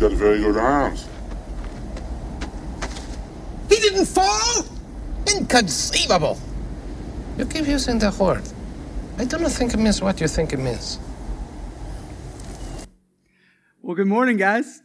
got very good arms. He didn't fall? Inconceivable. You keep using the word. I do not think it means what you think it means. Well, good morning, guys.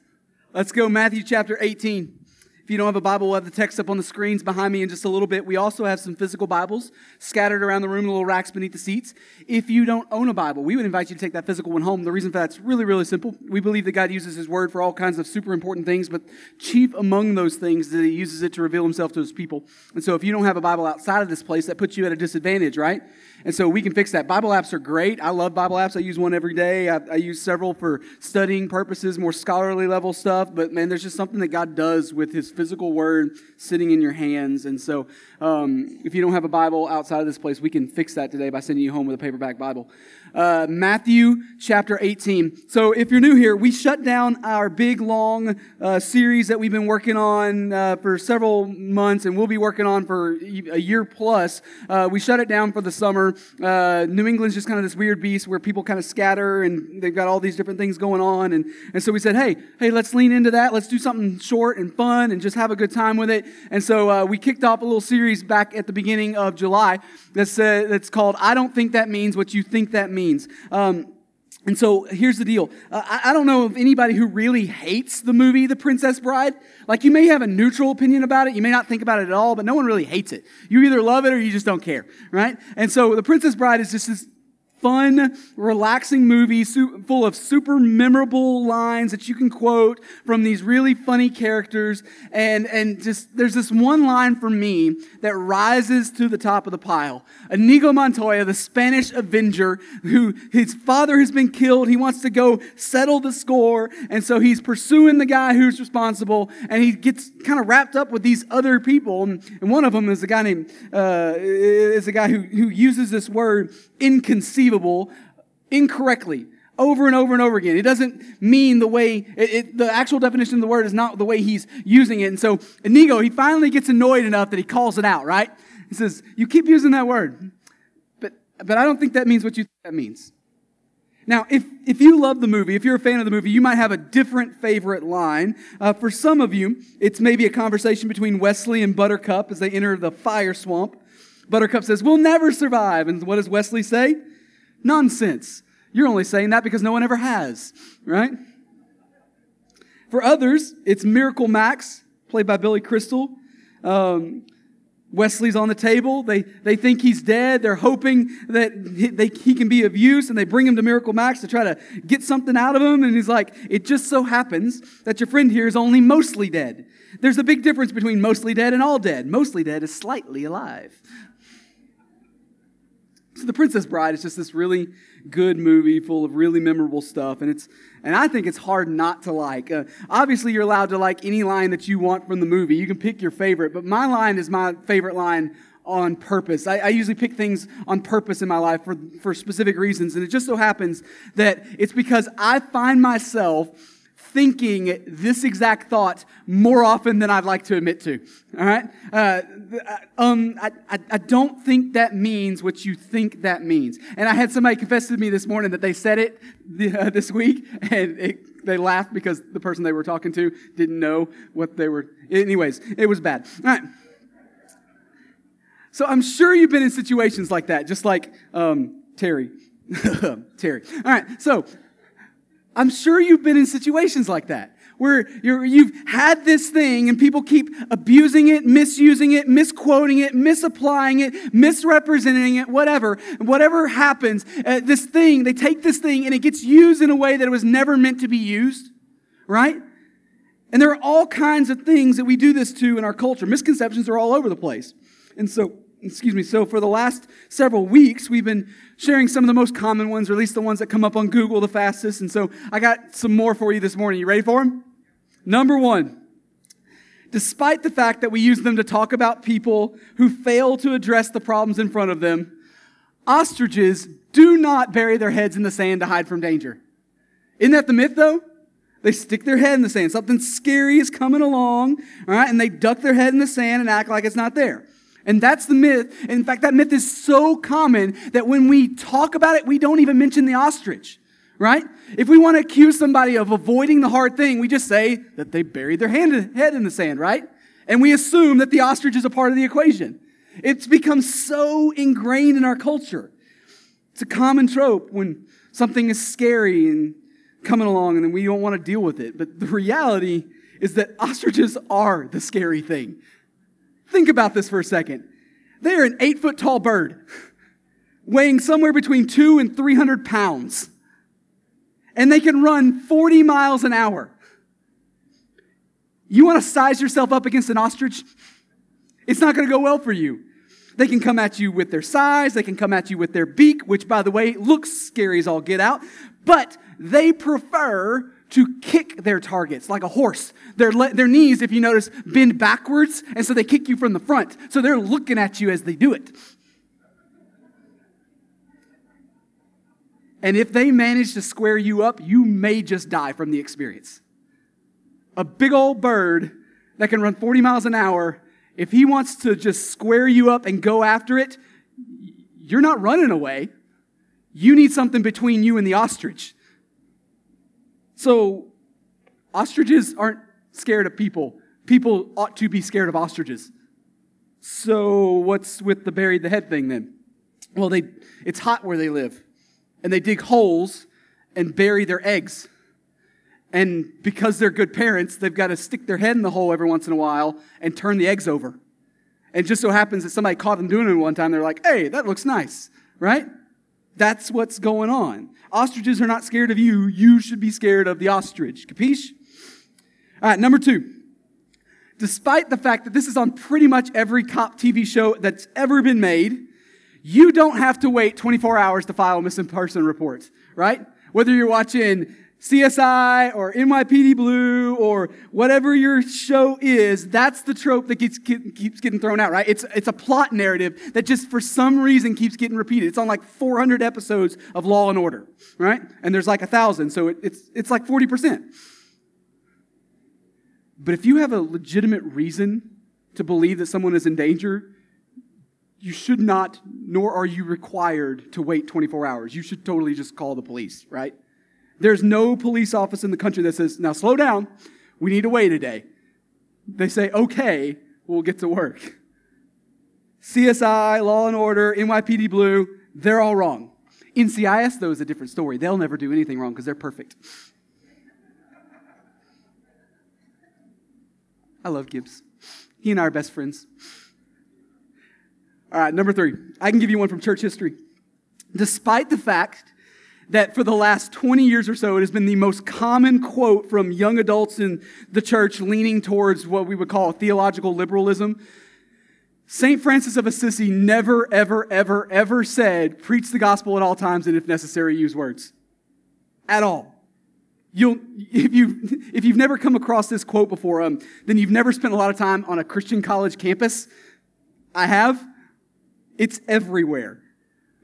Let's go Matthew chapter 18. If you don't have a Bible, we'll have the text up on the screens behind me in just a little bit. We also have some physical Bibles scattered around the room, little racks beneath the seats. If you don't own a Bible, we would invite you to take that physical one home. The reason for that's really, really simple. We believe that God uses His Word for all kinds of super important things, but chief among those things is that He uses it to reveal Himself to His people. And so if you don't have a Bible outside of this place, that puts you at a disadvantage, right? And so we can fix that. Bible apps are great. I love Bible apps. I use one every day. I, I, use several for studying purposes, more scholarly level stuff. But man, there's just something that God does with His physical word sitting in your hands. And so um, if you don't have a Bible outside of this place, we can fix that today by sending you home with a paperback Bible uh, Matthew chapter 18. So, if you're new here, we shut down our big, long uh, series that we've been working on uh, for several months and we'll be working on for a year plus. Uh, we shut it down for the summer. Uh, new England's just kind of this weird beast where people kind of scatter and they've got all these different things going on. And, and so we said, hey, hey, let's lean into that. Let's do something short and fun and just have a good time with it. And so uh, we kicked off a little series back at the beginning of July that's, that's called I Don't Think That Means What You Think That Means means. Um, and so here's the deal. Uh, I, I, don't know of anybody who really hates the movie The Princess Bride. Like you may have a neutral opinion about it. You may not think about it at all, but no one really hates it. You either love it or you just don't care, right? And so The Princess Bride is just this fun, relaxing movie full of super memorable lines that you can quote from these really funny characters. And, and just, there's this one line for me that rises to the top of the pile. Inigo Montoya, the Spanish Avenger, who his father has been killed. He wants to go settle the score. And so he's pursuing the guy who's responsible. And he gets kind of wrapped up with these other people. And, and one of them is a guy named, uh, is a guy who, who uses this word inconceivable incorrectly over and over and over again. It doesn't mean the way, it, it, the actual definition of the word is not the way he's using it. And so Inigo, he finally gets annoyed enough that he calls it out, right? He says, You keep using that word, but, but I don't think that means what you think that means. Now, if, if you love the movie, if you're a fan of the movie, you might have a different favorite line. Uh, for some of you, it's maybe a conversation between Westley and Buttercup as they enter the fire swamp. Buttercup says, We'll never survive. And what does Westley say? Nonsense. You're only saying that because no one ever has, right? For others, it's Miracle Max, played by Billy Crystal. Um, Westley's on the table. They, they think he's dead. They're hoping that he, they, he can be of use, and they bring him to Miracle Max to try to get something out of him. And he's like, It just so happens that your friend here is only mostly dead. There's a big difference between mostly dead and all dead. Mostly dead is slightly alive. The Princess Bride is just this really good movie full of really memorable stuff, and it's and I think it's hard not to like. Uh, obviously, you're allowed to like any line that you want from the movie. You can pick your favorite, but my line is my favorite line on purpose. I, I, usually pick things on purpose in my life for, for specific reasons. And it just so happens that it's because I find myself thinking this exact thought more often than I'd like to admit to. All right? Uh, um, I, I, I, don't think that means what you think that means. And I had somebody confess to me this morning that they said it uh, this week, and it, they laughed because the person they were talking to didn't know what they were. Anyways, it was bad. All right. So I'm sure you've been in situations like that, just like um, Terry. Terry. All right. So I'm sure you've been in situations like that where you have had this thing and people keep abusing it, misusing it, misquoting it, misapplying it, misrepresenting it, whatever. Whatever happens, uh, this thing, they take this thing and it gets used in a way that it was never meant to be used, right? And there are all kinds of things that we do this to in our culture. Misconceptions are all over the place. And so, excuse me, so for the last several weeks, we've been sharing some of the most common ones, or at least the ones that come up on Google the fastest. And so I got some more for you this morning. You ready for them? Number one, despite the fact that we use them to talk about people who fail to address the problems in front of them, ostriches do not bury their heads in the sand to hide from danger. Isn't that the myth though? They stick their head in the sand. Something scary is coming along, all right, and they duck their head in the sand and act like it's not there. And that's the myth. In fact, that myth is so common that when we talk about it, we don't even mention the ostrich. right? If we want to accuse somebody of avoiding the hard thing, we just say that they buried their hand, head in the sand, right? And we assume that the ostrich is a part of the equation. It's become so ingrained in our culture. It's a common trope when something is scary and coming along and then we don't want to deal with it. But the reality is that ostriches are the scary thing. Think about this for a second. They are an eight foot tall bird, weighing somewhere between two and 300 pounds. And they can run 40 miles an hour. You want to size yourself up against an ostrich? It's not going to go well for you. They can come at you with their size. They can come at you with their beak, which, by the way, looks scary as all get out. But they prefer to kick their targets like a horse. Their, le- their knees, if you notice, bend backwards, and so they kick you from the front. So they're looking at you as they do it. And if they manage to square you up, you may just die from the experience. A big old bird that can run 40 miles an hour, if he wants to just square you up and go after it, you're not running away. You need something between you and the ostrich. So, ostriches aren't scared of people. People ought to be scared of ostriches. So, what's with the buried the head thing then? Well, they, it's hot where they live, and they dig holes and bury their eggs. And because they're good parents, they've got to stick their head in the hole every once in a while and turn the eggs over. And just so happens that somebody caught them doing it one time. They're like, hey, that looks nice, right? That's what's going on. Ostriches are not scared of you. You should be scared of the ostrich. Capiche? All right, number two. Despite the fact that this is on pretty much every cop TV show that's ever been made, you don't have to wait 24 hours to file a missing person report, right? Whether you're watching CSI or NYPD Blue or whatever your show is, that's the trope that keeps, keeps getting thrown out, right? It's, it's a plot narrative that just for some reason keeps getting repeated. It's on like 400 episodes of Law and Order, right? And there's like a thousand, so it, it's, it's like 40%. But if you have a legitimate reason to believe that someone is in danger, you should not, nor are you required to wait 24 hours. You should totally just call the police, right? There's no police office in the country that says, now slow down, we need to wait a day. They say, okay, we'll get to work. CSI, Law and Order, NYPD Blue, they're all wrong. NCIS, though, is a different story. They'll never do anything wrong because they're perfect. I love Gibbs. He and I are best friends. All right, number three. I can give you one from church history. Despite the fact that for the last 20 years or so, it has been the most common quote from young adults in the church leaning towards what we would call theological liberalism. St. Francis of Assisi never, ever, ever, ever said, preach the gospel at all times and if necessary, use words. At all. You'll, if, you, if you've never come across this quote before, um, then you've never spent a lot of time on a Christian college campus. I have. It's everywhere.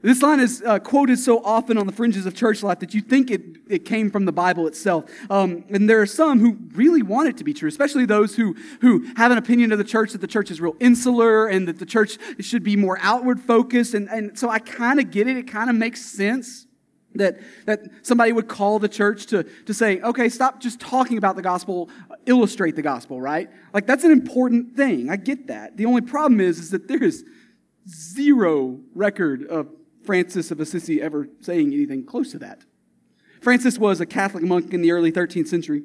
This line is uh, quoted so often on the fringes of church life that you think it, it came from the Bible itself. Um, and there are some who really want it to be true, especially those who, who have an opinion of the church that the church is real insular and that the church should be more outward focused. And, and so I kind of get it. It kind of makes sense that, that somebody would call the church to, to say, okay, stop just talking about the gospel, illustrate the gospel, right? Like that's an important thing. I get that. The only problem is, is that there is zero record of Francis of Assisi ever saying anything close to that. Francis was a Catholic monk in the early 13th century.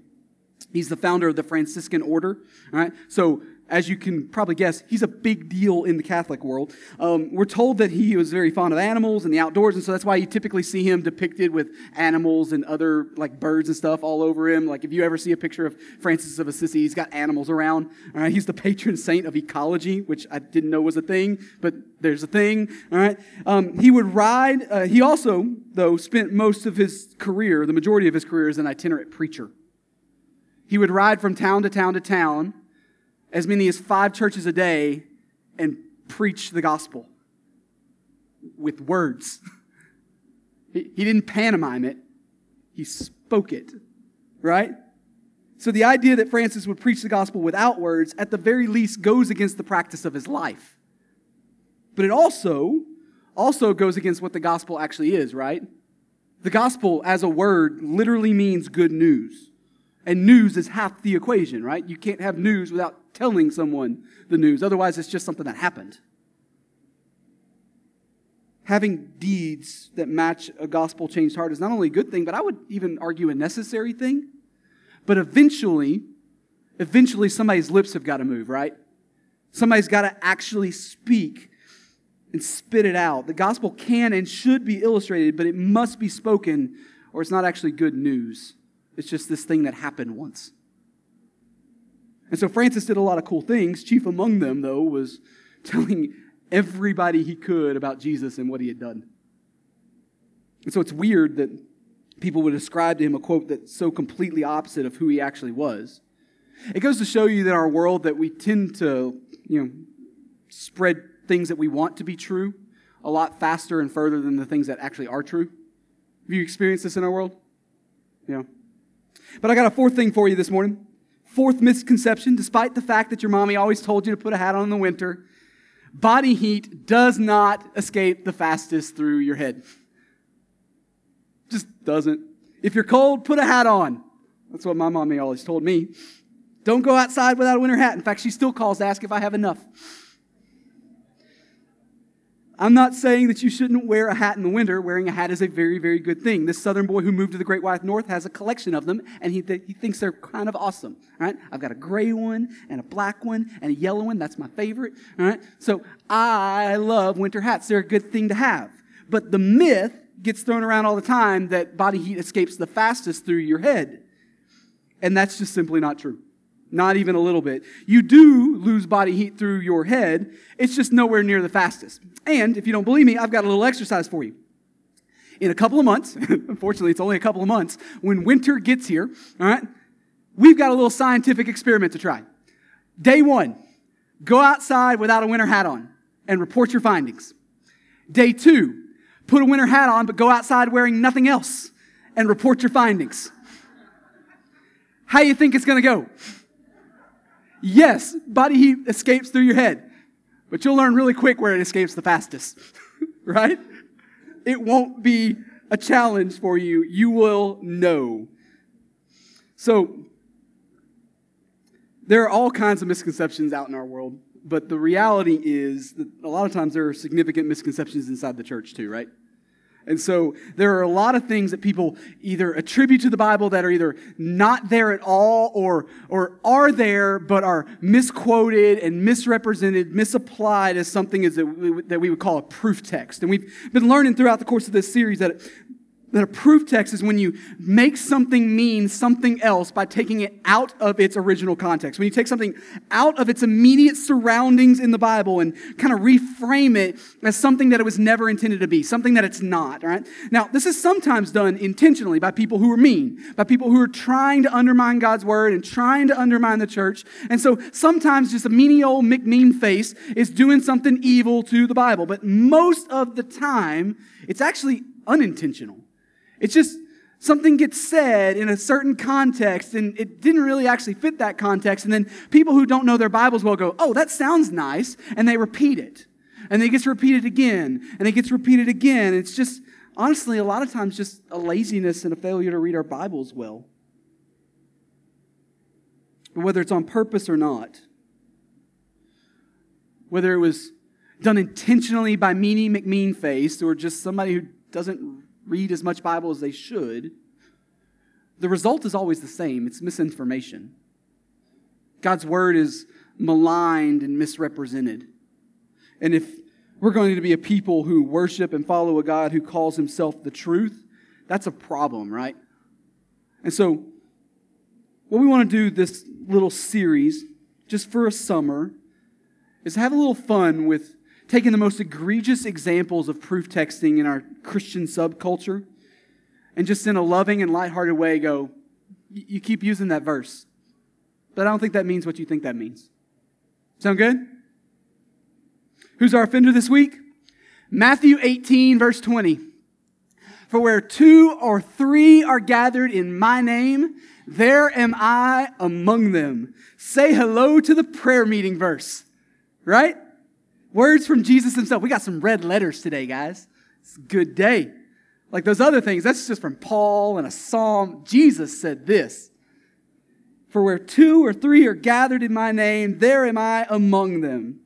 He's the founder of the Franciscan order. All right, so as you can probably guess, he's a big deal in the Catholic world. Um, we're told that he was very fond of animals and the outdoors, and so that's why you typically see him depicted with animals and other like birds and stuff all over him. Like if you ever see a picture of Francis of Assisi, he's got animals around. All right, he's the patron saint of ecology, which I didn't know was a thing, but there's a thing. All right, um, he would ride. Uh, he also, though, spent most of his career, the majority of his career, as an itinerant preacher. He would ride from town to town to town as many as five churches a day and preach the gospel with words. He, he didn't pantomime it, he spoke it, right? So the idea that Francis would preach the gospel without words, at the very least, goes against the practice of his life. But it also, also goes against what the gospel actually is, right? The gospel as a word literally means good news. And news is half the equation, right? You can't have news without telling someone the news. Otherwise, it's just something that happened. Having deeds that match a gospel changed heart is not only a good thing, but I would even argue a necessary thing. But eventually, eventually somebody's lips have got to move, right? Somebody's got to actually speak and spit it out. The gospel can and should be illustrated, but it must be spoken, or it's not actually good news. It's just this thing that happened once. And so Francis did a lot of cool things. Chief among them, though, was telling everybody he could about Jesus and what he had done. And so it's weird that people would ascribe to him a quote that's so completely opposite of who he actually was. It goes to show you that our world that we tend to, you know, spread things that we want to be true a lot faster and further than the things that actually are true. Have you experienced this in our world? Yeah. But I got a fourth thing for you this morning. Fourth misconception, despite the fact that your mommy always told you to put a hat on in the winter, body heat does not escape the fastest through your head. Just doesn't. If you're cold, put a hat on. That's what my mommy always told me. Don't go outside without a winter hat. In fact, she still calls to ask if I have enough. I'm not saying that you shouldn't wear a hat in the winter. Wearing a hat is a very, very good thing. This southern boy who moved to the Great White North has a collection of them, and he, th- he thinks they're kind of awesome. All right? I've got a gray one, and a black one, and a yellow one. That's my favorite. All right? So I love winter hats. They're a good thing to have. But the myth gets thrown around all the time that body heat escapes the fastest through your head. And that's just simply not true. Not even a little bit. You do lose body heat through your head. It's just nowhere near the fastest. And if you don't believe me, I've got a little exercise for you. In a couple of months, unfortunately, it's only a couple of months, when winter gets here, all right, we've got a little scientific experiment to try. Day one, go outside without a winter hat on and report your findings. Day two, put a winter hat on, but go outside wearing nothing else and report your findings. How do you think it's going to go? Yes, body heat escapes through your head, but you'll learn really quick where it escapes the fastest, right? It won't be a challenge for you. You will know. So, there are all kinds of misconceptions out in our world, but the reality is that a lot of times there are significant misconceptions inside the church too, right? And so there are a lot of things that people either attribute to the Bible that are either not there at all or, or are there but are misquoted and misrepresented, misapplied as something as that we would call a proof text. And we've been learning throughout the course of this series that that a proof text is when you make something mean something else by taking it out of its original context. When you take something out of its immediate surroundings in the Bible and kind of reframe it as something that it was never intended to be, something that it's not, right? Now, this is sometimes done intentionally by people who are mean, by people who are trying to undermine God's word and trying to undermine the church. And so sometimes just a meany old McMean face is doing something evil to the Bible. But most of the time, it's actually unintentional. It's just something gets said in a certain context and it didn't really actually fit that context. And then people who don't know their Bibles will go, oh, that sounds nice. And they repeat it. And it gets repeated again. And it gets repeated again. It's just, honestly, a lot of times just a laziness and a failure to read our Bibles well. But whether it's on purpose or not, whether it was done intentionally by Meanie McMeanface or just somebody who doesn't read as much Bible as they should, the result is always the same it's misinformation. God's word is maligned and misrepresented. And if we're going to be a people who worship and follow a God who calls himself the truth, that's a problem, right? And so, what we want to do this little series, just for a summer, is have a little fun with taking the most egregious examples of proof texting in our Christian subculture and just in a loving and lighthearted way go, you keep using that verse, but I don't think that means what you think that means. Sound good? Who's our offender this week? Matthew 18, verse 20. For where two or three are gathered in my name, there am I among them. Say hello to the prayer meeting verse, right? Words from Jesus himself. We got some red letters today, guys. It's a good day. Like those other things, that's just from Paul and a psalm. Jesus said this For where two or three are gathered in my name, there am I among them.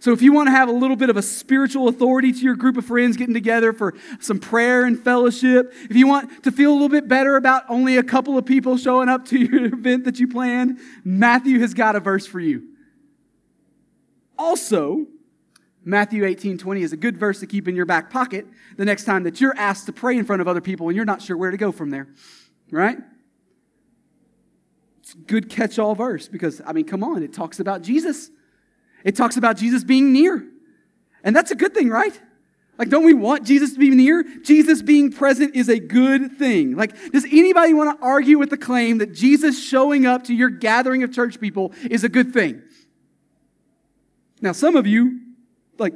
So if you want to have a little bit of a spiritual authority to your group of friends getting together for some prayer and fellowship, if you want to feel a little bit better about only a couple of people showing up to your event that you planned, Matthew has got a verse for you. Also, Matthew 18 20 is a good verse to keep in your back pocket the next time that you're asked to pray in front of other people and you're not sure where to go from there. Right? It's a good catch all verse because, I mean, come on, it talks about Jesus. It talks about Jesus being near. And that's a good thing, right? Like, don't we want Jesus to be near? Jesus being present is a good thing. Like, does anybody want to argue with the claim that Jesus showing up to your gathering of church people is a good thing? Now, some of you, like,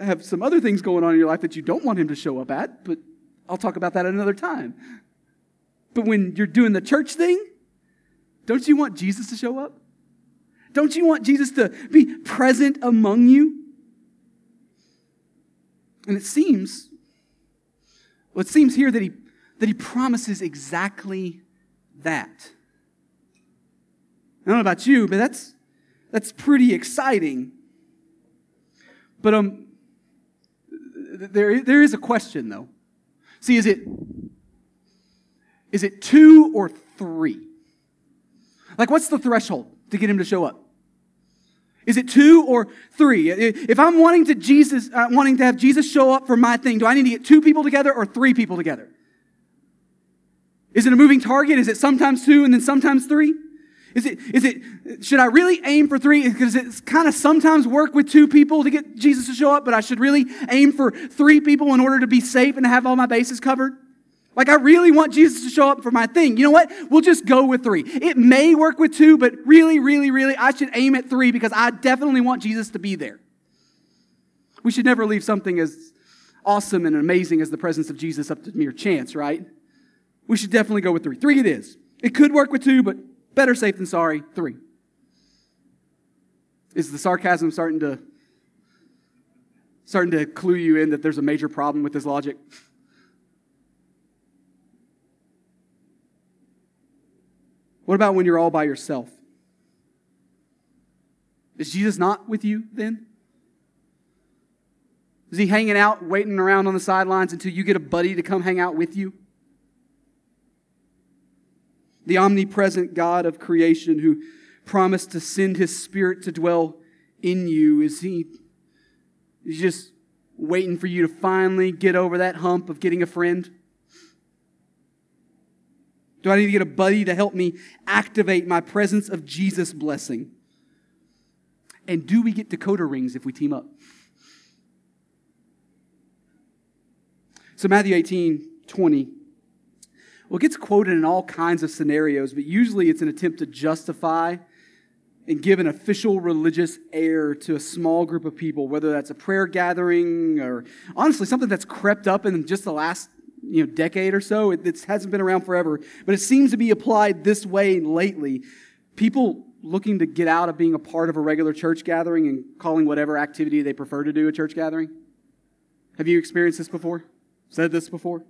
have some other things going on in your life that you don't want him to show up at, but I'll talk about that at another time. But when you're doing the church thing, don't you want Jesus to show up? Don't you want Jesus to be present among you? And it seems, well, it seems here that he, that he promises exactly that. I don't know about you, but that's, that's pretty exciting. But um, there, there is a question, though. See, is it, is it two or three? Like, what's the threshold to get him to show up? Is it two or three? If I'm wanting to Jesus, uh, wanting to have Jesus show up for my thing, do I need to get two people together or three people together? Is it a moving target? Is it sometimes two and then sometimes three? Is it, is it, should I really aim for three? Because it's kind of sometimes work with two people to get Jesus to show up, but I should really aim for three people in order to be safe and to have all my bases covered? Like, I really want Jesus to show up for my thing. You know what? We'll just go with three. It may work with two, but really, really, really, I should aim at three because I definitely want Jesus to be there. We should never leave something as awesome and amazing as the presence of Jesus up to mere chance, right? We should definitely go with three. Three it is. It could work with two, but better safe than sorry. Three. Is the sarcasm starting to starting to clue you in that there's a major problem with this logic? What about when you're all by yourself? Is Jesus not with you then? Is he hanging out, waiting around on the sidelines until you get a buddy to come hang out with you? The omnipresent God of creation who promised to send his spirit to dwell in you, is he is just waiting for you to finally get over that hump of getting a friend? Do I need to get a buddy to help me activate my presence of Jesus blessing? And do we get decoder rings if we team up? So, Matthew 18 20. Well, it gets quoted in all kinds of scenarios, but usually it's an attempt to justify and give an official religious air to a small group of people, whether that's a prayer gathering or honestly something that's crept up in just the last you know, decade or so. It, it hasn't been around forever, but it seems to be applied this way lately. People looking to get out of being a part of a regular church gathering and calling whatever activity they prefer to do a church gathering. Have you experienced this before? Said this before?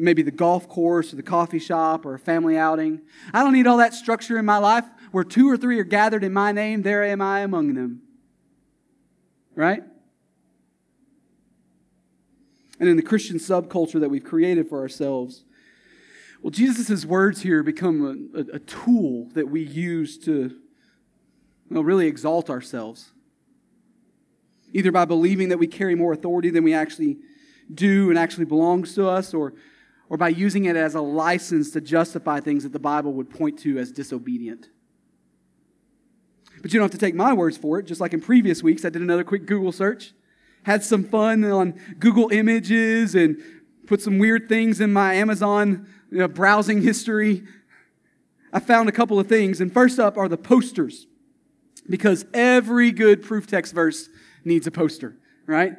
Maybe the golf course or the coffee shop or a family outing. I don't need all that structure in my life where two or three are gathered in my name, there am I among them. Right? and in the Christian subculture that we've created for ourselves. Well, Jesus' words here become a, a, a tool that we use to well, really exalt ourselves. Either by believing that we carry more authority than we actually do and actually belongs to us, or, or by using it as a license to justify things that the Bible would point to as disobedient. But you don't have to take my words for it. Just like in previous weeks, I did another quick Google search had some fun on Google Images and put some weird things in my Amazon you know, browsing history. I found a couple of things. And first up are the posters, because every good proof text verse needs a poster, right?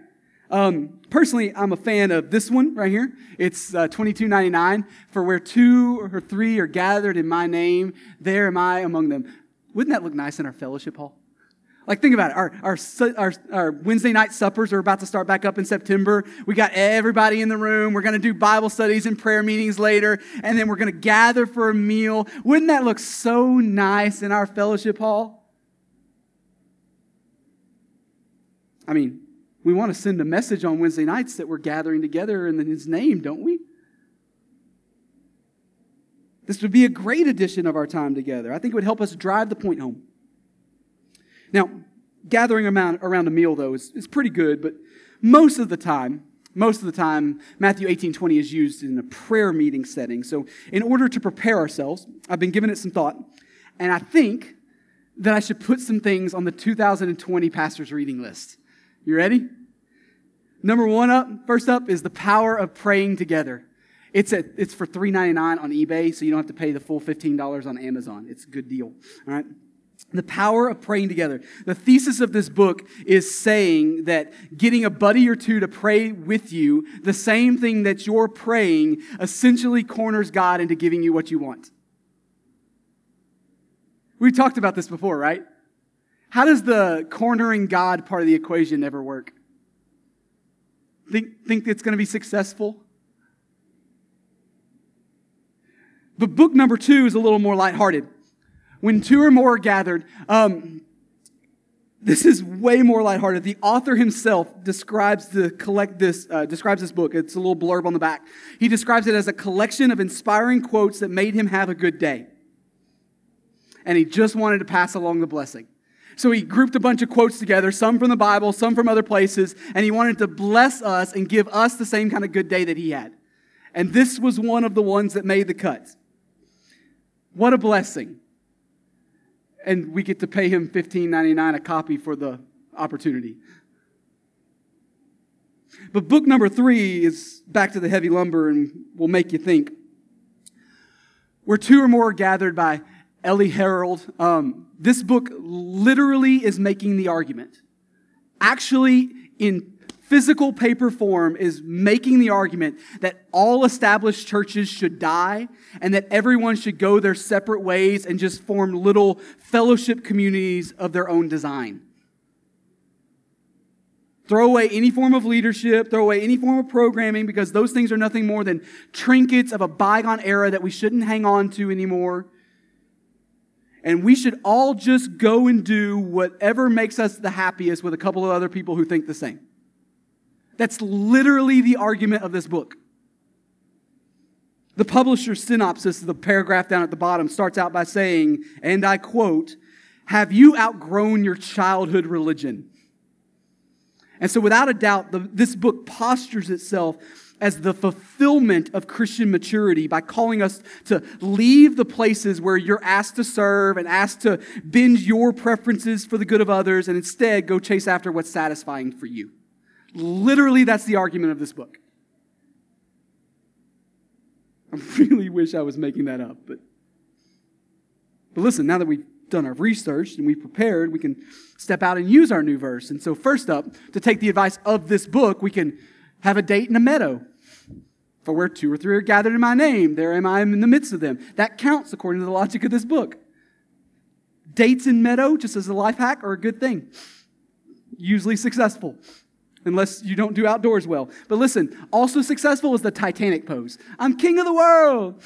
Um, personally, I'm a fan of this one right here. It's uh, $22.99 for where two or three are gathered in my name, there am I among them. Wouldn't that look nice in our fellowship hall? Like, think about it. Our, our, our, our, Wednesday night suppers are about to start back up in September. We got everybody in the room. We're going to do Bible studies and prayer meetings later, and then we're going to gather for a meal. Wouldn't that look so nice in our fellowship hall? I mean, we want to send a message on Wednesday nights that we're gathering together in His name, don't we? This would be a great addition of our time together. I think it would help us drive the point home. Now, gathering around, around a meal, though, is, is pretty good, but most of the time, most of the time, Matthew 18 20 is used in a prayer meeting setting. So, in order to prepare ourselves, I've been giving it some thought, and I think that I should put some things on the 2020 pastor's reading list. You ready? Number one up, first up, is the power of praying together. It's, a, it's for $3.99 on eBay, so you don't have to pay the full $15 on Amazon. It's a good deal. All right? The power of praying together. The thesis of this book is saying that getting a buddy or two to pray with you, the same thing that you're praying, essentially corners God into giving you what you want. We've talked about this before, right? How does the cornering God part of the equation ever work? Think, think it's going to be successful? But book number two is a little more lighthearted. When two or more are gathered, um, this is way more lighthearted. The author himself describes the collect this uh, describes this book. It's a little blurb on the back. He describes it as a collection of inspiring quotes that made him have a good day, and he just wanted to pass along the blessing. So he grouped a bunch of quotes together, some from the Bible, some from other places, and he wanted to bless us and give us the same kind of good day that he had. And this was one of the ones that made the cut. What a blessing and we get to pay him $15.99 a copy for the opportunity. But book number three is back to the heavy lumber and will make you think. Where two or more are gathered by Ellie Harold. Um, this book literally is making the argument. Actually, in physical paper form is making the argument that all established churches should die and that everyone should go their separate ways and just form little fellowship communities of their own design. Throw away any form of leadership, throw away any form of programming because those things are nothing more than trinkets of a bygone era that we shouldn't hang on to anymore. And we should all just go and do whatever makes us the happiest with a couple of other people who think the same. That's literally the argument of this book. The publisher's synopsis, the paragraph down at the bottom, starts out by saying, and I quote, Have you outgrown your childhood religion? And so, without a doubt, the, this book postures itself as the fulfillment of Christian maturity by calling us to leave the places where you're asked to serve and asked to bend your preferences for the good of others and instead go chase after what's satisfying for you. Literally, that's the argument of this book. I really wish I was making that up, but but listen, now that we've done our research and we've prepared, we can step out and use our new verse. And so, first up, to take the advice of this book, we can have a date in a meadow. For where two or three are gathered in my name, there am I in the midst of them. That counts according to the logic of this book. Dates in meadow, just as a life hack, are a good thing. Usually successful unless you don't do outdoors well. But listen, also successful is the Titanic pose. I'm king of the world.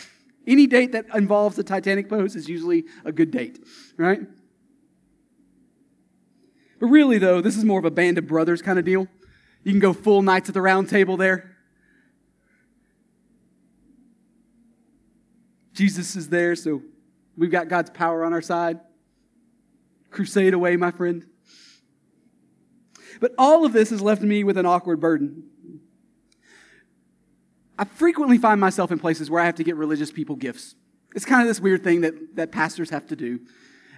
Any date that involves the Titanic pose is usually a good date, right? But really, though, this is more of a band of brothers kind of deal. You can go full Knights at the Round Table there. Jesus is there, so we've got God's power on our side. Crusade away, my friend. But all of this has left me with an awkward burden. I frequently find myself in places where I have to get religious people gifts. It's kind of this weird thing that, that pastors have to do.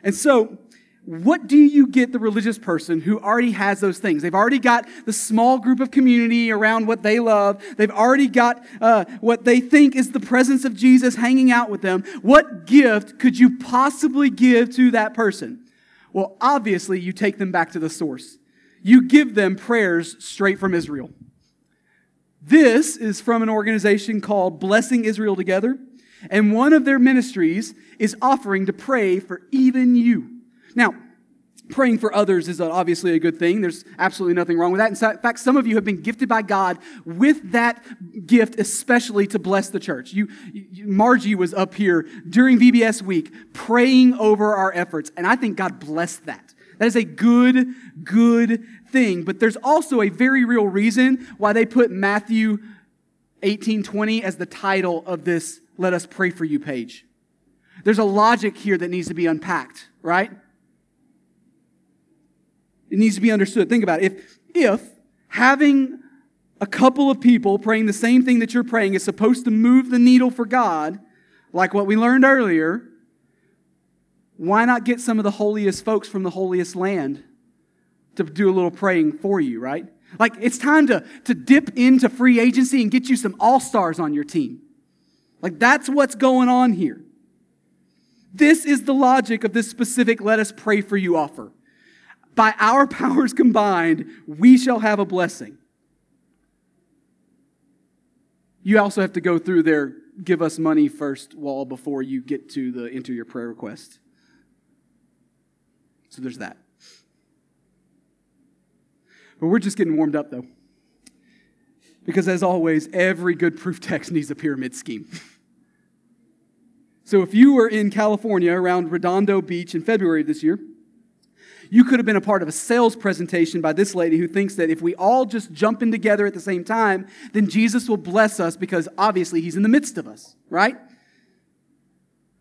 And so, what do you get the religious person who already has those things? They've already got the small group of community around what they love. They've already got uh, what they think is the presence of Jesus hanging out with them. What gift could you possibly give to that person? Well, obviously, you take them back to the source you give them prayers straight from Israel. This is from an organization called Blessing Israel Together, and one of their ministries is offering to pray for even you. Now, Praying for others is obviously a good thing. There's absolutely nothing wrong with that. In fact, some of you have been gifted by God with that gift, especially to bless the church. You, Margie was up here during VBS week praying over our efforts, and I think God blessed that. That is a good, good thing. But there's also a very real reason why they put Matthew 18:20 as the title of this "Let Us Pray for You" page. There's a logic here that needs to be unpacked, right? It needs to be understood. Think about it. If, if having a couple of people praying the same thing that you're praying is supposed to move the needle for God, like what we learned earlier, why not get some of the holiest folks from the holiest land to do a little praying for you, right? Like it's time to, to dip into free agency and get you some all stars on your team. Like that's what's going on here. This is the logic of this specific let us pray for you offer. By our powers combined, we shall have a blessing. You also have to go through their give us money first wall before you get to the enter your prayer request. So there's that. But we're just getting warmed up though. Because as always, every good proof text needs a pyramid scheme. so if you were in California around Redondo Beach in February this year, you could have been a part of a sales presentation by this lady who thinks that if we all just jump in together at the same time, then Jesus will bless us because obviously he's in the midst of us, right?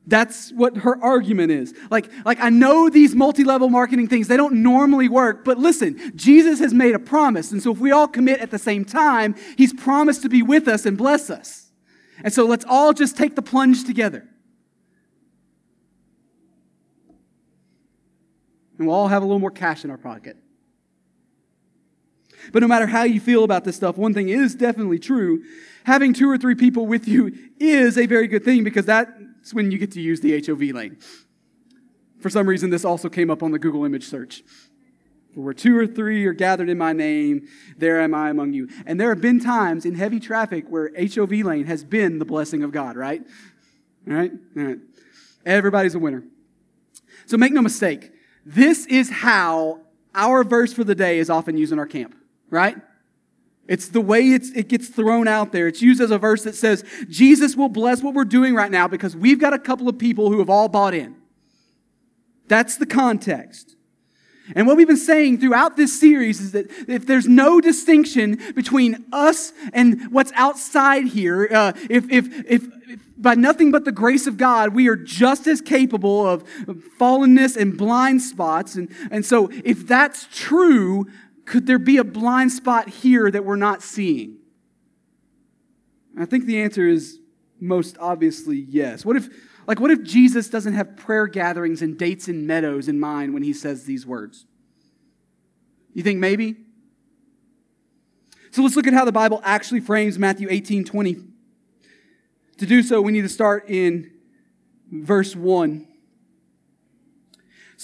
That's what her argument is. Like, like I know these multi-level marketing things, they don't normally work, but listen, Jesus has made a promise. And so if we all commit at the same time, he's promised to be with us and bless us. And so let's all just take the plunge together. And we'll all have a little more cash in our pocket. But no matter how you feel about this stuff, one thing is definitely true. Having two or three people with you is a very good thing because that's when you get to use the HOV lane. For some reason, this also came up on the Google image search. Where two or three are gathered in my name, there am I among you. And there have been times in heavy traffic where HOV lane has been the blessing of God, right? All right? All right. Everybody's a winner. So make no mistake, this is how our verse for the day is often used in our camp, right? It's the way it's, it gets thrown out there. It's used as a verse that says, Jesus will bless what we're doing right now because we've got a couple of people who have all bought in. That's the context. And what we've been saying throughout this series is that if there's no distinction between us and what's outside here, uh, if, if, if, if, by nothing but the grace of God, we are just as capable of fallenness and blind spots. And, and so if that's true, could there be a blind spot here that we're not seeing? I think the answer is most obviously yes. What if, like, what if Jesus doesn't have prayer gatherings and dates and meadows in mind when he says these words? You think maybe? So let's look at how the Bible actually frames Matthew 18 20. To do so, we need to start in verse 1.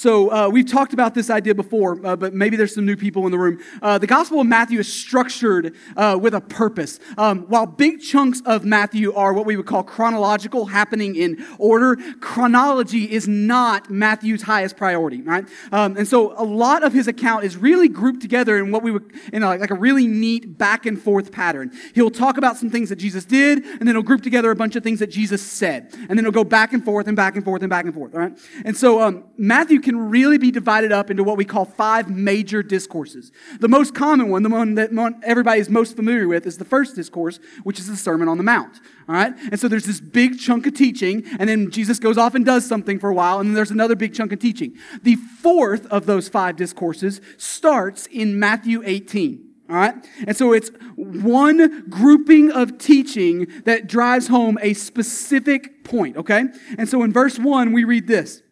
So uh, we've talked about this idea before, uh, but maybe there's some new people in the room. Uh, the Gospel of Matthew is structured uh, with a purpose. Um, while big chunks of Matthew are what we would call chronological, happening in order, chronology is not Matthew's highest priority, right? Um, and so a lot of his account is really grouped together in what we would, in a, like a really neat back and forth pattern. He'll talk about some things that Jesus did, and then he'll group together a bunch of things that Jesus said, and then he'll go back and forth and back and forth and back and forth, all right? And so um, Matthew can really be divided up into what we call five major discourses. The most common one, the one that everybody is most familiar with, is the first discourse, which is the Sermon on the Mount. All right? And so there's this big chunk of teaching, and then Jesus goes off and does something for a while, and then there's another big chunk of teaching. The fourth of those five discourses starts in Matthew 18. All right? And so it's one grouping of teaching that drives home a specific point, okay? And so in verse 1, we read this.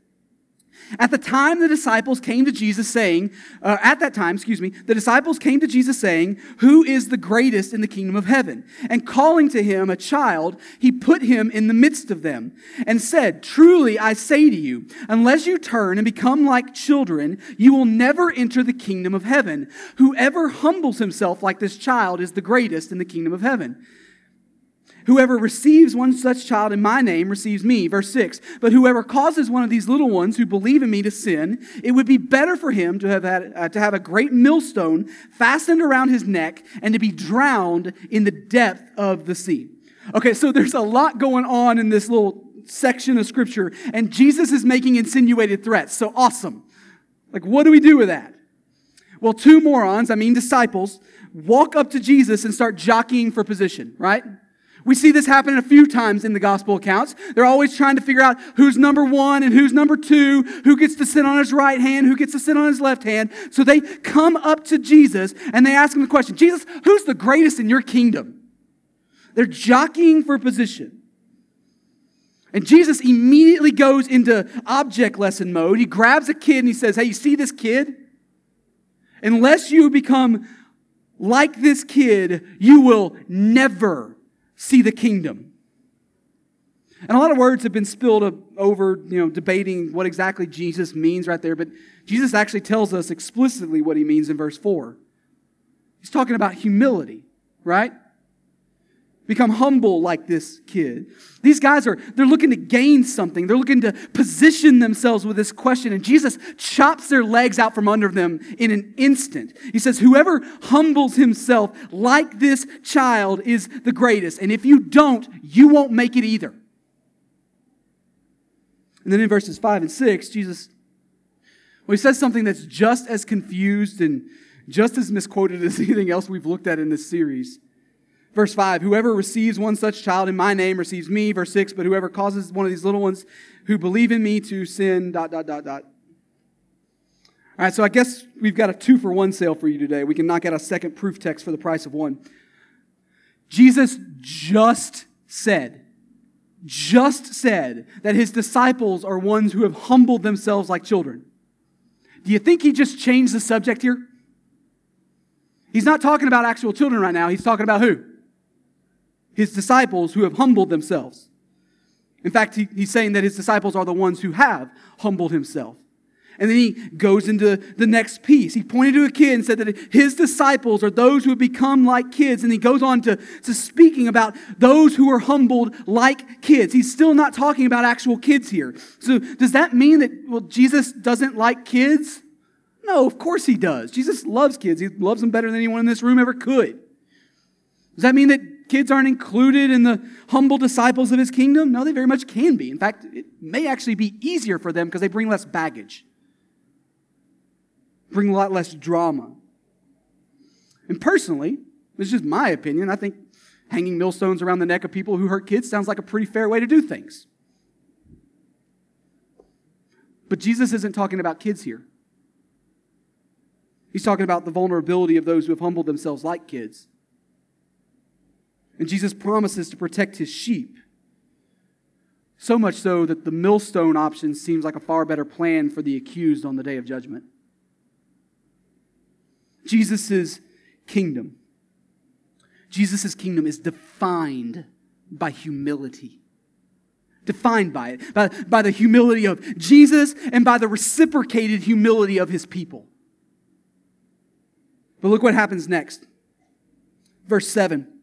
At the time, the disciples came to Jesus saying, uh, at that time, excuse me, the disciples came to Jesus saying, Who is the greatest in the kingdom of heaven? And calling to him a child, he put him in the midst of them and said, Truly I say to you, unless you turn and become like children, you will never enter the kingdom of heaven. Whoever humbles himself like this child is the greatest in the kingdom of heaven. Whoever receives one such child in my name receives me. Verse 6. But whoever causes one of these little ones who believe in me to sin, it would be better for him to have, had, uh, to have a great millstone fastened around his neck and to be drowned in the depth of the sea. Okay, so there's a lot going on in this little section of scripture, and Jesus is making insinuated threats. So awesome. Like, what do we do with that? Well, two morons, I mean disciples, walk up to Jesus and start jockeying for position, right? We see this happen a few times in the gospel accounts. They're always trying to figure out who's number one and who's number two, who gets to sit on his right hand, who gets to sit on his left hand. So they come up to Jesus and they ask him the question Jesus, who's the greatest in your kingdom? They're jockeying for position. And Jesus immediately goes into object lesson mode. He grabs a kid and he says, Hey, you see this kid? Unless you become like this kid, you will never see the kingdom. And a lot of words have been spilled over, you know, debating what exactly Jesus means right there, but Jesus actually tells us explicitly what he means in verse 4. He's talking about humility, right? Become humble like this kid. These guys are, they're looking to gain something. They're looking to position themselves with this question. And Jesus chops their legs out from under them in an instant. He says, Whoever humbles himself like this child is the greatest. And if you don't, you won't make it either. And then in verses 5 and 6, Jesus, well, he says something that's just as confused and just as misquoted as anything else we've looked at in this series. Verse 5 Whoever receives one such child in my name receives me. Verse 6 But whoever causes one of these little ones who believe in me to sin, dot, dot, dot, dot. All right, so I guess we've got a two for one sale for you today. We can knock out a second proof text for the price of one. Jesus just said, just said that his disciples are ones who have humbled themselves like children. Do you think he just changed the subject here? He's not talking about actual children right now. He's talking about who? His disciples who have humbled themselves. In fact, he, he's saying that his disciples are the ones who have humbled himself. And then he goes into the next piece. He pointed to a kid and said that his disciples are those who have become like kids. And he goes on to, to speaking about those who are humbled like kids. He's still not talking about actual kids here. So does that mean that, well, Jesus doesn't like kids? No, of course he does. Jesus loves kids. He loves them better than anyone in this room ever could. Does that mean that kids aren't included in the humble disciples of his kingdom? No, they very much can be. In fact, it may actually be easier for them because they bring less baggage, bring a lot less drama. And personally, this is just my opinion, I think hanging millstones around the neck of people who hurt kids sounds like a pretty fair way to do things. But Jesus isn't talking about kids here. He's talking about the vulnerability of those who have humbled themselves like kids. And Jesus promises to protect his sheep. So much so that the millstone option seems like a far better plan for the accused on the day of judgment. Jesus' kingdom. Jesus' kingdom is defined by humility. Defined by it, by, by the humility of Jesus and by the reciprocated humility of his people. But look what happens next. Verse 7.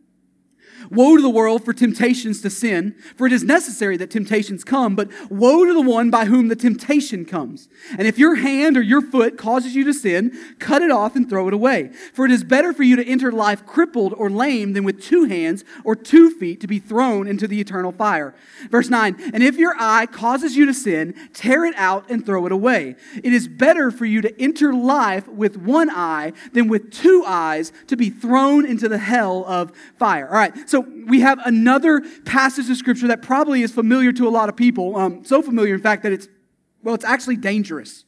Woe to the world for temptations to sin, for it is necessary that temptations come, but woe to the one by whom the temptation comes. And if your hand or your foot causes you to sin, cut it off and throw it away. For it is better for you to enter life crippled or lame than with two hands or two feet to be thrown into the eternal fire. Verse 9, and if your eye causes you to sin, tear it out and throw it away. It is better for you to enter life with one eye than with two eyes to be thrown into the hell of fire. All right, so so we have another passage of scripture that probably is familiar to a lot of people. Um, so familiar, in fact, that it's, well, it's actually dangerous.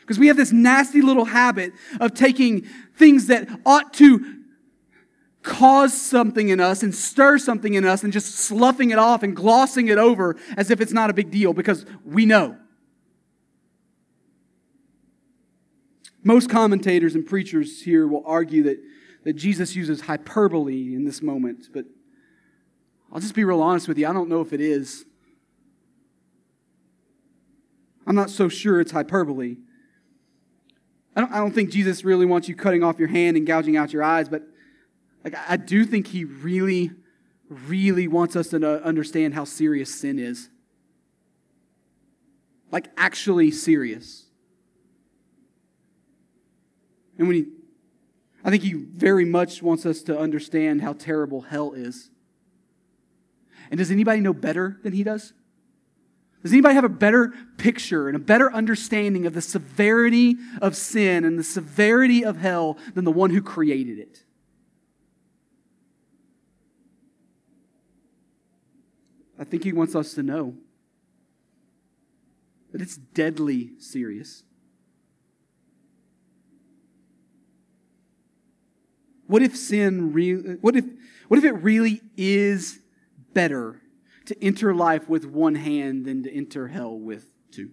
Because we have this nasty little habit of taking things that ought to cause something in us and stir something in us and just sloughing it off and glossing it over as if it's not a big deal because we know. Most commentators and preachers here will argue that, that Jesus uses hyperbole in this moment, but I'll just be real honest with you. I don't know if it is. I'm not so sure it's hyperbole. I don't, I don't think Jesus really wants you cutting off your hand and gouging out your eyes, but like, I do think he really, really wants us to understand how serious sin is. Like, actually serious. And when he, I think he very much wants us to understand how terrible hell is. And does anybody know better than he does? Does anybody have a better picture and a better understanding of the severity of sin and the severity of hell than the one who created it? I think he wants us to know that it's deadly serious. What if sin really what if what if it really is better to enter life with one hand than to enter hell with two?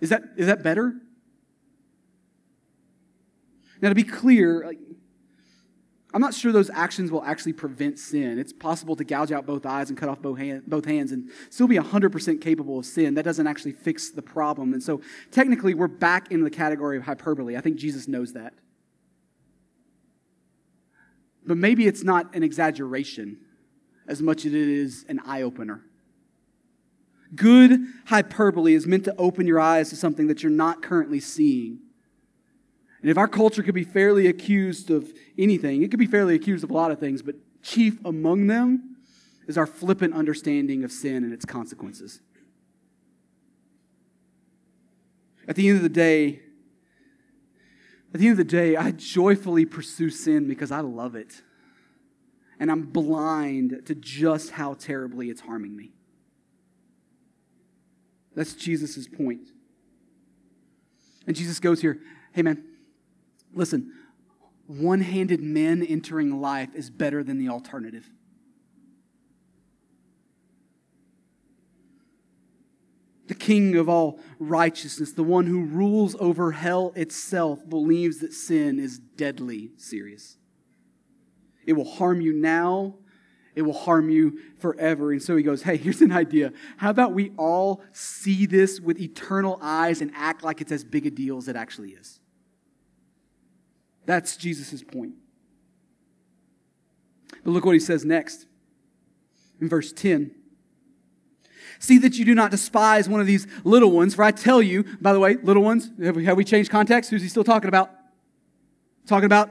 Is that is that better? Now to be clear, like, I'm not sure those actions will actually prevent sin. It's possible to gouge out both eyes and cut off both, hand, both hands and still be 100% capable of sin. That doesn't actually fix the problem. And so, technically, we're back in the category of hyperbole. I think Jesus knows that. But maybe it's not an exaggeration as much as it is an eye opener. Good hyperbole is meant to open your eyes to something that you're not currently seeing and if our culture could be fairly accused of anything, it could be fairly accused of a lot of things, but chief among them is our flippant understanding of sin and its consequences. At the end of the day, at the end of the day, I joyfully pursue sin because I love it. And I'm blind to just how terribly it's harming me. That's Jesus' point. And Jesus goes here, hey man, Listen, one handed men entering life is better than the alternative. The king of all righteousness, the one who rules over hell itself, believes that sin is deadly serious. It will harm you now, it will harm you forever. And so he goes, Hey, here's an idea. How about we all see this with eternal eyes and act like it's as big a deal as it actually is? That's Jesus' point. But look what he says next in verse 10. See that you do not despise one of these little ones, for I tell you, by the way, little ones, have we, have we changed context? Who's he still talking about? Talking about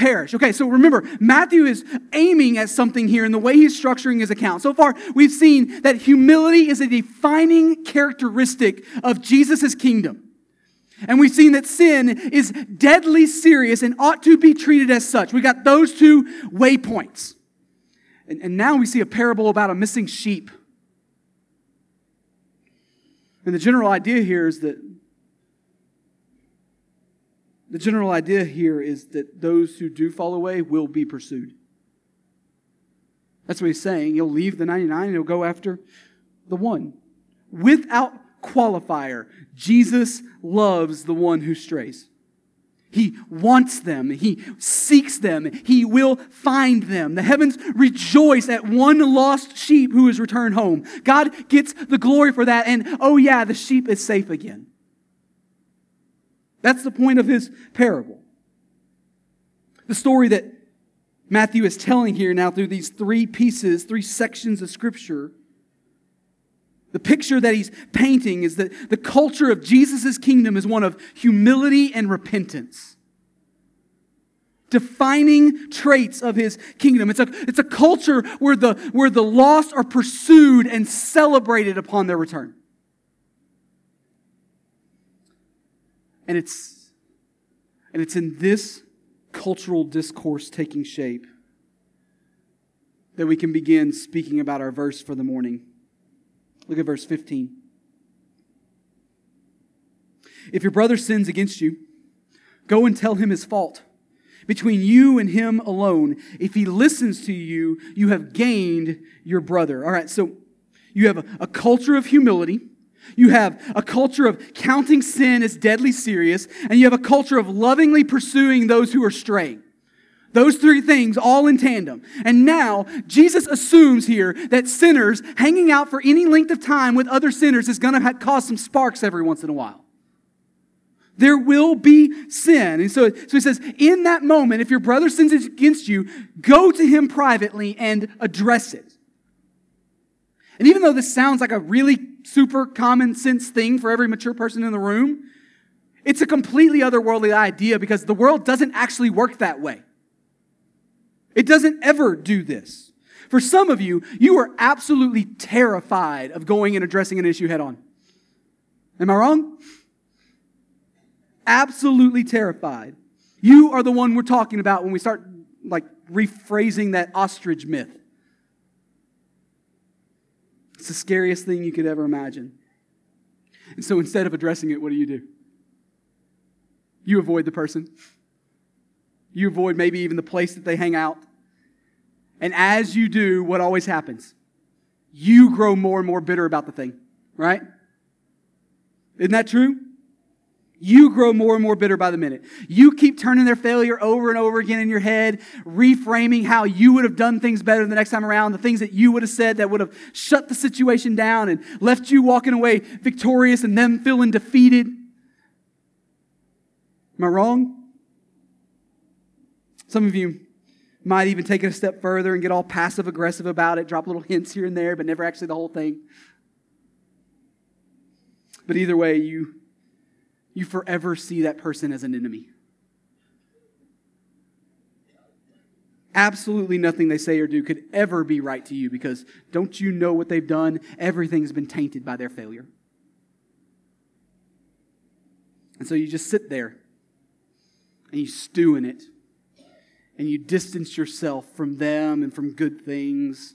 perish. Okay, so remember, Matthew is aiming at something here in the way he's structuring his account. So far, we've seen that humility is a defining characteristic of Jesus' kingdom. And we've seen that sin is deadly serious and ought to be treated as such. We got those two waypoints. And, and now we see a parable about a missing sheep. And the general idea here is that the general idea here is that those who do fall away will be pursued. That's what he's saying. He'll leave the 99 and he'll go after the one. Without qualifier, Jesus loves the one who strays. He wants them. He seeks them. He will find them. The heavens rejoice at one lost sheep who is returned home. God gets the glory for that. And oh, yeah, the sheep is safe again. That's the point of his parable. The story that Matthew is telling here now through these three pieces, three sections of Scripture. The picture that he's painting is that the culture of Jesus' kingdom is one of humility and repentance. Defining traits of his kingdom. It's a, it's a culture where the, where the lost are pursued and celebrated upon their return. And it's, and it's in this cultural discourse taking shape that we can begin speaking about our verse for the morning. Look at verse 15. If your brother sins against you, go and tell him his fault between you and him alone. If he listens to you, you have gained your brother. All right, so you have a, a culture of humility. You have a culture of counting sin as deadly serious, and you have a culture of lovingly pursuing those who are straying. Those three things all in tandem. And now, Jesus assumes here that sinners hanging out for any length of time with other sinners is going to cause some sparks every once in a while. There will be sin. And so, so he says, in that moment, if your brother sins against you, go to him privately and address it. And even though this sounds like a really super common sense thing for every mature person in the room, it's a completely otherworldly idea because the world doesn't actually work that way. It doesn't ever do this. For some of you, you are absolutely terrified of going and addressing an issue head on. Am I wrong? Absolutely terrified. You are the one we're talking about when we start like rephrasing that ostrich myth. It's the scariest thing you could ever imagine. And so instead of addressing it, what do you do? You avoid the person. You avoid maybe even the place that they hang out. And as you do, what always happens? You grow more and more bitter about the thing, right? Isn't that true? You grow more and more bitter by the minute. You keep turning their failure over and over again in your head, reframing how you would have done things better the next time around, the things that you would have said that would have shut the situation down and left you walking away victorious and them feeling defeated. Am I wrong? Some of you might even take it a step further and get all passive aggressive about it, drop little hints here and there, but never actually the whole thing. But either way, you you forever see that person as an enemy. Absolutely nothing they say or do could ever be right to you because don't you know what they've done? Everything's been tainted by their failure. And so you just sit there and you stew in it and you distance yourself from them and from good things.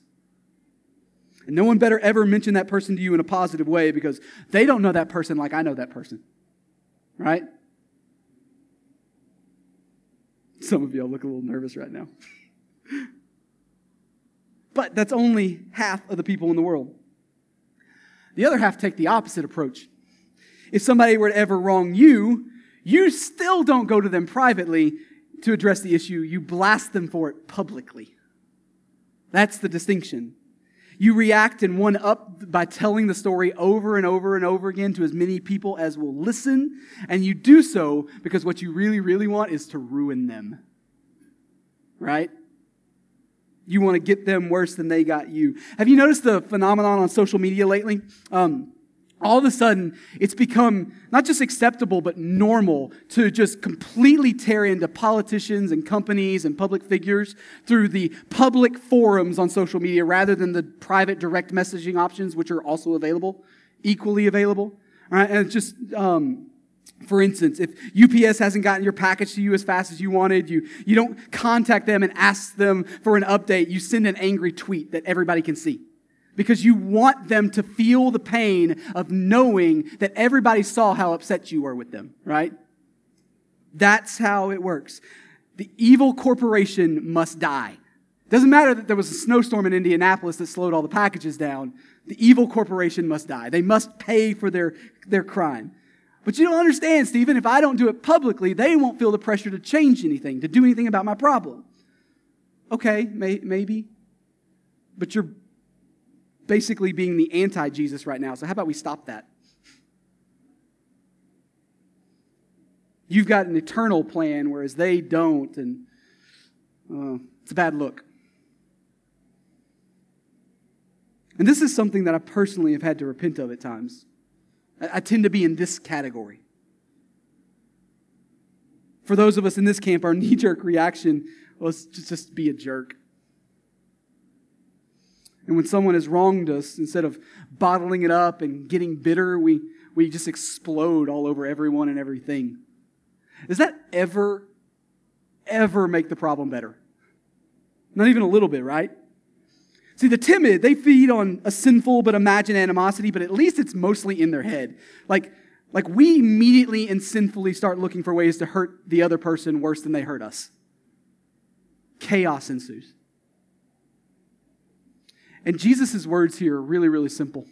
And no one better ever mention that person to you in a positive way because they don't know that person like I know that person. Right? Some of y'all look a little nervous right now. but that's only half of the people in the world. The other half take the opposite approach. If somebody were to ever wrong you, you still don't go to them privately to address the issue, you blast them for it publicly. That's the distinction. You react and one up by telling the story over and over and over again to as many people as will listen. And you do so because what you really, really want is to ruin them. Right? You want to get them worse than they got you. Have you noticed the phenomenon on social media lately? Um, all of a sudden, it's become not just acceptable, but normal to just completely tear into politicians and companies and public figures through the public forums on social media rather than the private direct messaging options, which are also available, equally available. All right, and just, um, for instance, if UPS hasn't gotten your package to you as fast as you wanted, you, you don't contact them and ask them for an update. You send an angry tweet that everybody can see because you want them to feel the pain of knowing that everybody saw how upset you were with them, right? That's how it works. The evil corporation must die. Doesn't matter that there was a snowstorm in Indianapolis that slowed all the packages down. The evil corporation must die. They must pay for their, their crime. But you don't understand, Stephen. If I don't do it publicly, they won't feel the pressure to change anything, to do anything about my problem. Okay, may, maybe. But you're basically being the anti Jesus right now. So, how about we stop that? You've got an eternal plan, whereas they don't, and uh, it's a bad look. And this is something that I personally have had to repent of at times. I, tend to be in this category. For those of us in this camp, our knee jerk reaction was to just be a jerk. And when someone has wronged us, instead of bottling it up and getting bitter, we, we just explode all over everyone and everything. Does that ever, ever make the problem better? Not even a little bit, right? See, the timid, they feed on a sinful but imagined animosity, but at least it's mostly in their head. Like, like we immediately and sinfully start looking for ways to hurt the other person worse than they hurt us. chaos ensues. And Jesus' words here are really, really simple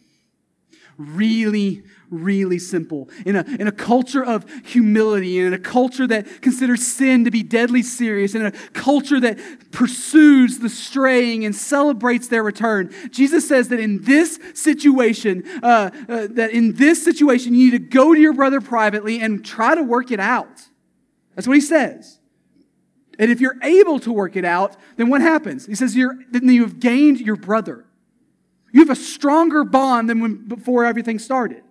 really, really simple. In a, in a culture of humility, and in a culture that considers sin to be deadly serious, in a culture that pursues the straying and celebrates their return, Jesus says that in this situation, uh, uh, that in this situation, you need to go to your brother privately and try to work it out. That's what he says. And if you're able to work it out, then what happens? He says you're, then you've gained your brother. You have a stronger bond than when, before everything started.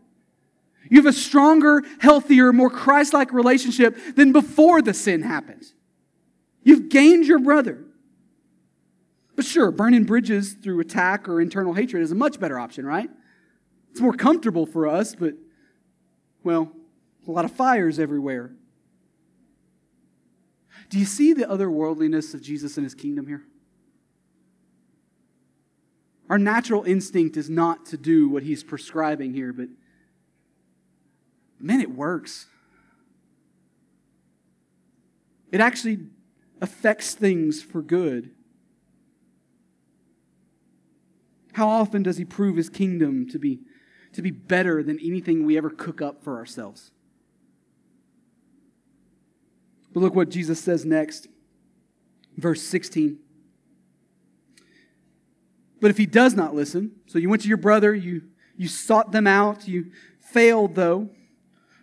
You have a stronger, healthier, more Christ like relationship than before the sin happened. You've gained your brother. But sure, burning bridges through attack or internal hatred is a much better option, right? It's more comfortable for us, but, well, a lot of fires everywhere. Do you see the otherworldliness of Jesus and his kingdom here? Our natural instinct is not to do what he's prescribing here, but man, it works. It actually affects things for good. How often does he prove his kingdom to be, to be better than anything we ever cook up for ourselves? But look what Jesus says next. Verse 16. But if he does not listen, so you went to your brother, you, you sought them out, you failed though.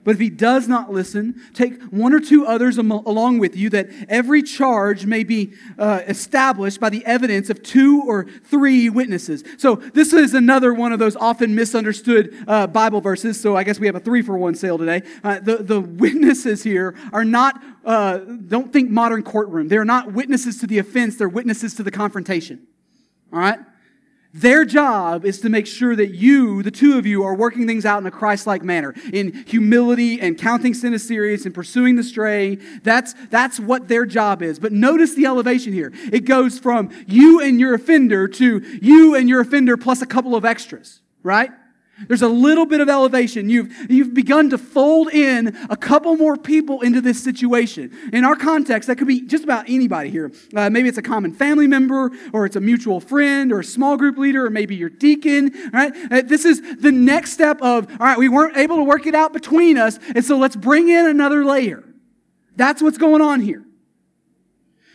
But if he does not listen, take one or two others along with you, that every charge may be uh, established by the evidence of two or three witnesses. So this is another one of those often misunderstood uh, Bible verses. So I guess we have a three for one sale today. Uh, the, the witnesses here are not, uh, don't think modern courtroom. They're not witnesses to the offense, they're witnesses to the confrontation. All right? Their job is to make sure that you, the two of you, are working things out in a Christ like manner, in humility and counting sin as serious and pursuing the stray. That's, that's what their job is. But notice the elevation here. It goes from you and your offender to you and your offender plus a couple of extras, right? There's a little bit of elevation. You've, you've begun to fold in a couple more people into this situation. In our context, that could be just about anybody here. Uh, maybe it's a common family member, or it's a mutual friend, or a small group leader, or maybe your deacon, right? Uh, this is the next step of, all right, we weren't able to work it out between us, and so let's bring in another layer. That's what's going on here.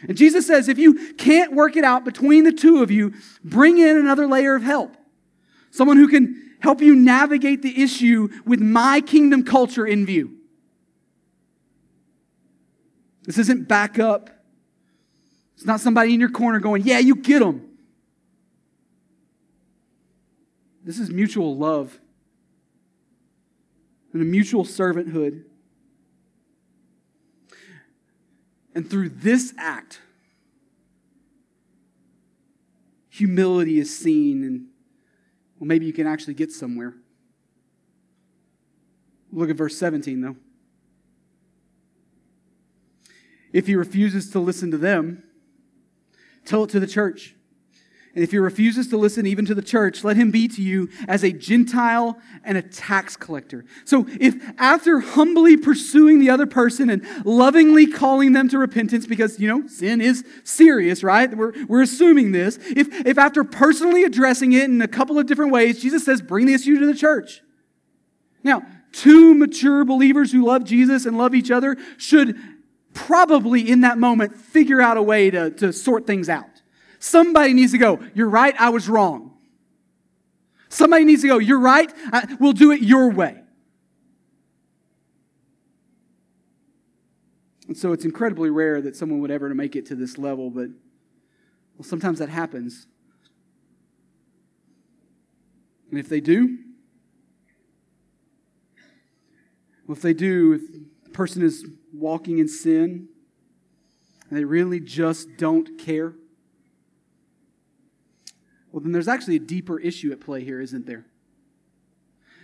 And Jesus says, if you can't work it out between the two of you, bring in another layer of help. Someone who can help you navigate the issue with my kingdom culture in view. This isn't backup. It's not somebody in your corner going, Yeah, you get them. This is mutual love and a mutual servanthood. And through this act, humility is seen and well, maybe you can actually get somewhere. Look at verse 17, though. If he refuses to listen to them, tell it to the church. And if he refuses to listen even to the church, let him be to you as a Gentile and a tax collector. So if after humbly pursuing the other person and lovingly calling them to repentance, because, you know, sin is serious, right? We're, we're assuming this. If, if after personally addressing it in a couple of different ways, Jesus says, bring the issue to the church. Now, two mature believers who love Jesus and love each other should probably in that moment figure out a way to, to sort things out. Somebody needs to go, You're right, I was wrong. Somebody needs to go, You're right, I, we'll do it your way. And so it's incredibly rare that someone would ever make it to this level, but well, sometimes that happens. And if they do, well, if they do, if the person is walking in sin and they really just don't care, well, then there's actually a deeper issue at play here, isn't there?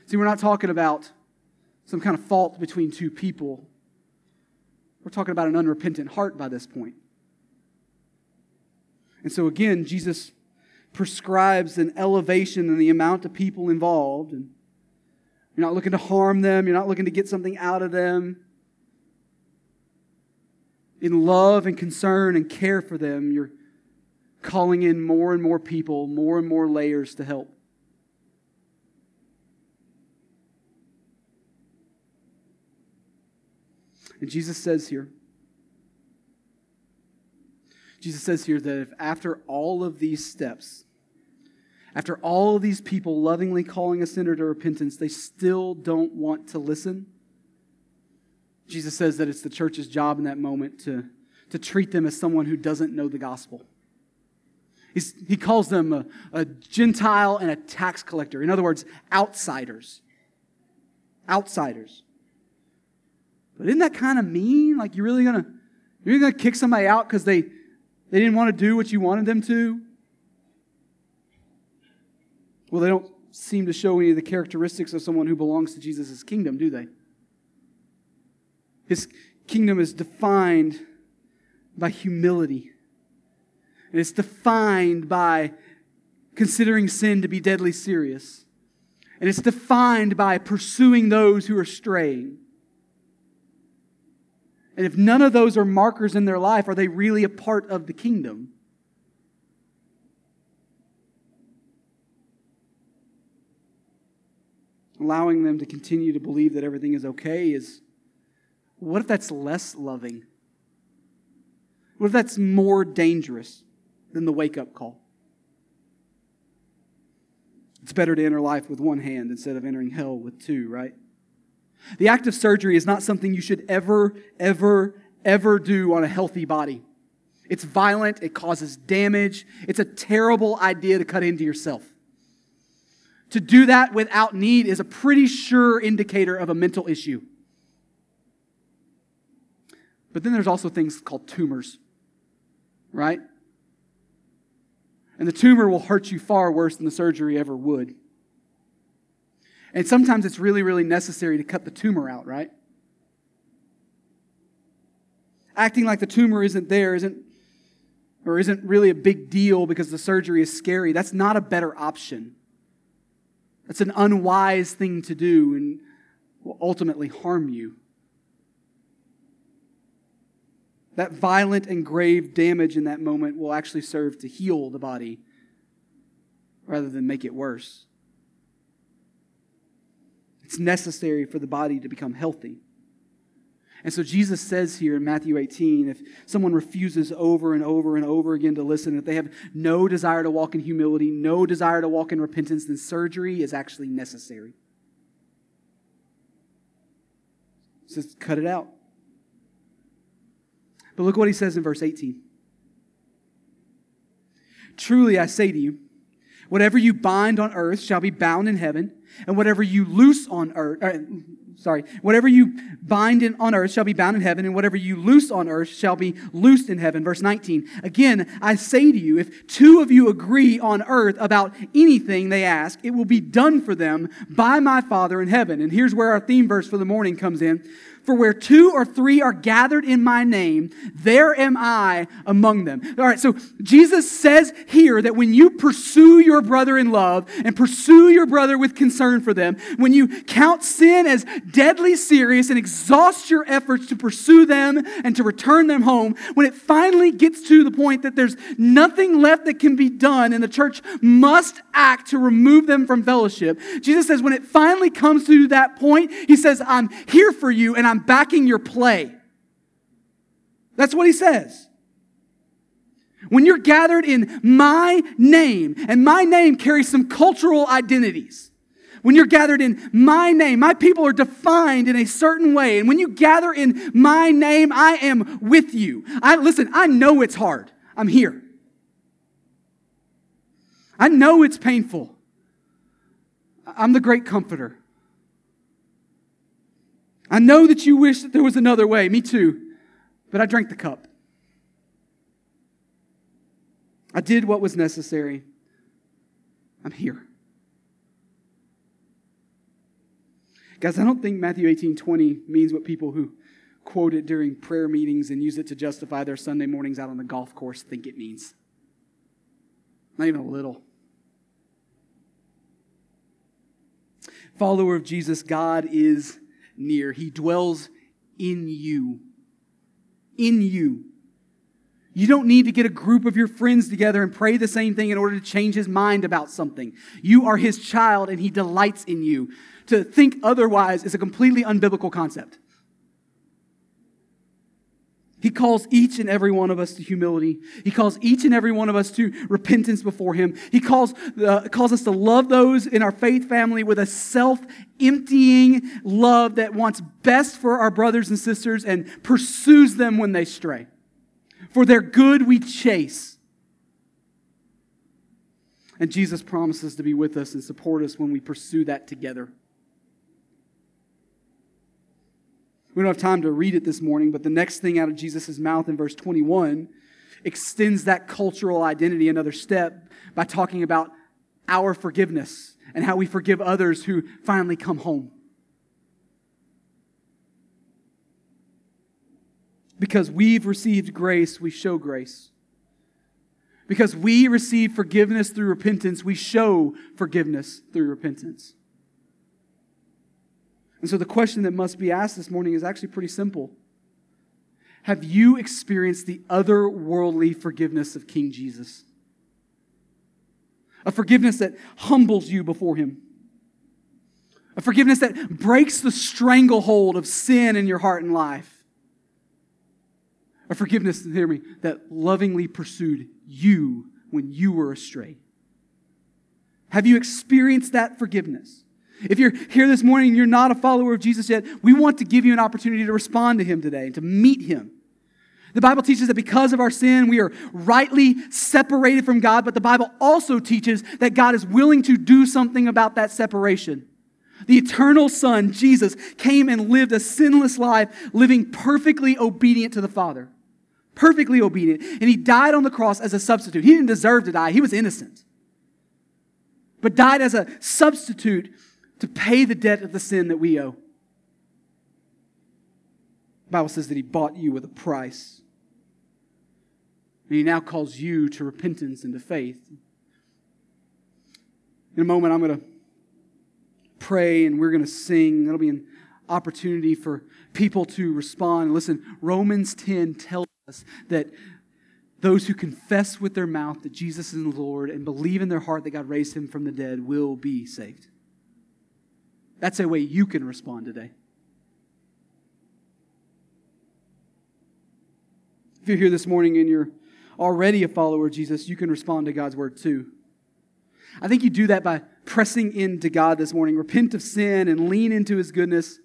See, we're not talking about some kind of fault between two people. We're talking about an unrepentant heart by this point. And so, again, Jesus prescribes an elevation in the amount of people involved. And you're not looking to harm them, you're not looking to get something out of them. in love and concern and care for them, you're calling in more and more people, more and more layers to help. And Jesus says here, Jesus says here that if after all of these steps, after all of these people lovingly calling a sinner to repentance, they still don't want to listen, Jesus says that it's the church's job in that moment to, to treat them as someone who doesn't know the gospel. He's, he calls them a, a Gentile and a tax collector. In other words, outsiders. Outsiders. But isn't that kind of mean? Like you're really gonna you're gonna kick somebody out because they they didn't want to do what you wanted them to? Well, they don't seem to show any of the characteristics of someone who belongs to Jesus' kingdom, do they? His kingdom is defined by humility. And it's defined by considering sin to be deadly serious. And it's defined by pursuing those who are straying. And if none of those are markers in their life, are they really a part of the kingdom? Allowing them to continue to believe that everything is okay is what if that's less loving? What if that's more dangerous than the wake up call? It's better to enter life with one hand instead of entering hell with two, right? The act of surgery is not something you should ever, ever, ever do on a healthy body. It's violent, it causes damage, it's a terrible idea to cut into yourself. To do that without need is a pretty sure indicator of a mental issue. But then there's also things called tumors, right? And the tumor will hurt you far worse than the surgery ever would. And sometimes it's really, really necessary to cut the tumor out, right? Acting like the tumor isn't there isn't or isn't really a big deal because the surgery is scary. That's not a better option. That's an unwise thing to do and will ultimately harm you. That violent and grave damage in that moment will actually serve to heal the body rather than make it worse. It's necessary for the body to become healthy. And so Jesus says here in Matthew 18 if someone refuses over and over and over again to listen, if they have no desire to walk in humility, no desire to walk in repentance, then surgery is actually necessary. Says, cut it out. But look what he says in verse 18. Truly I say to you, whatever you bind on earth shall be bound in heaven and whatever you loose on earth, uh, sorry, whatever you bind in, on earth shall be bound in heaven, and whatever you loose on earth shall be loosed in heaven. Verse 19. Again, I say to you, if two of you agree on earth about anything they ask, it will be done for them by my Father in heaven. And here's where our theme verse for the morning comes in. For where two or three are gathered in my name, there am I among them. All right, so Jesus says here that when you pursue your brother in love and pursue your brother with concern for them, when you count sin as deadly serious and exhaust your efforts to pursue them and to return them home, when it finally gets to the point that there's nothing left that can be done and the church must act to remove them from fellowship, Jesus says when it finally comes to that point, he says, I'm here for you and I'm backing your play. That's what he says. When you're gathered in my name, and my name carries some cultural identities. When you're gathered in my name, my people are defined in a certain way. And when you gather in my name, I am with you. I listen, I know it's hard. I'm here. I know it's painful. I'm the great comforter. I know that you wish that there was another way. Me too. But I drank the cup. I did what was necessary. I'm here. Guys, I don't think Matthew 18 20 means what people who quote it during prayer meetings and use it to justify their Sunday mornings out on the golf course think it means. Not even a little. Follower of Jesus, God is near. He dwells in you. in you. You don't need to get a group of your friends together and pray the same thing in order to change his mind about something. You are his child and he delights in you. To think otherwise is a completely unbiblical concept. He calls each and every one of us to humility. He calls each and every one of us to repentance before Him. He calls, uh, calls us to love those in our faith family with a self emptying love that wants best for our brothers and sisters and pursues them when they stray. For their good we chase. And Jesus promises to be with us and support us when we pursue that together. We don't have time to read it this morning, but the next thing out of Jesus' mouth in verse 21 extends that cultural identity another step by talking about our forgiveness and how we forgive others who finally come home. Because we've received grace, we show grace. Because we receive forgiveness through repentance, we show forgiveness through repentance. And so the question that must be asked this morning is actually pretty simple. Have you experienced the otherworldly forgiveness of King Jesus? A forgiveness that humbles you before Him. A forgiveness that breaks the stranglehold of sin in your heart and life. A forgiveness, hear me, that lovingly pursued you when you were astray. Have you experienced that forgiveness? If you're here this morning and you're not a follower of Jesus yet, we want to give you an opportunity to respond to him today and to meet him. The Bible teaches that because of our sin, we are rightly separated from God, but the Bible also teaches that God is willing to do something about that separation. The eternal Son, Jesus, came and lived a sinless life, living perfectly obedient to the Father. Perfectly obedient. And he died on the cross as a substitute. He didn't deserve to die, he was innocent. But died as a substitute to pay the debt of the sin that we owe. The Bible says that he bought you with a price. And he now calls you to repentance and to faith. In a moment, I'm going to pray and we're going to sing. That'll be an opportunity for people to respond. Listen, Romans 10 tells us that those who confess with their mouth that Jesus is the Lord and believe in their heart that God raised him from the dead will be saved. That's a way you can respond today. If you're here this morning and you're already a follower of Jesus, you can respond to God's word too. I think you do that by pressing into God this morning. Repent of sin and lean into his goodness.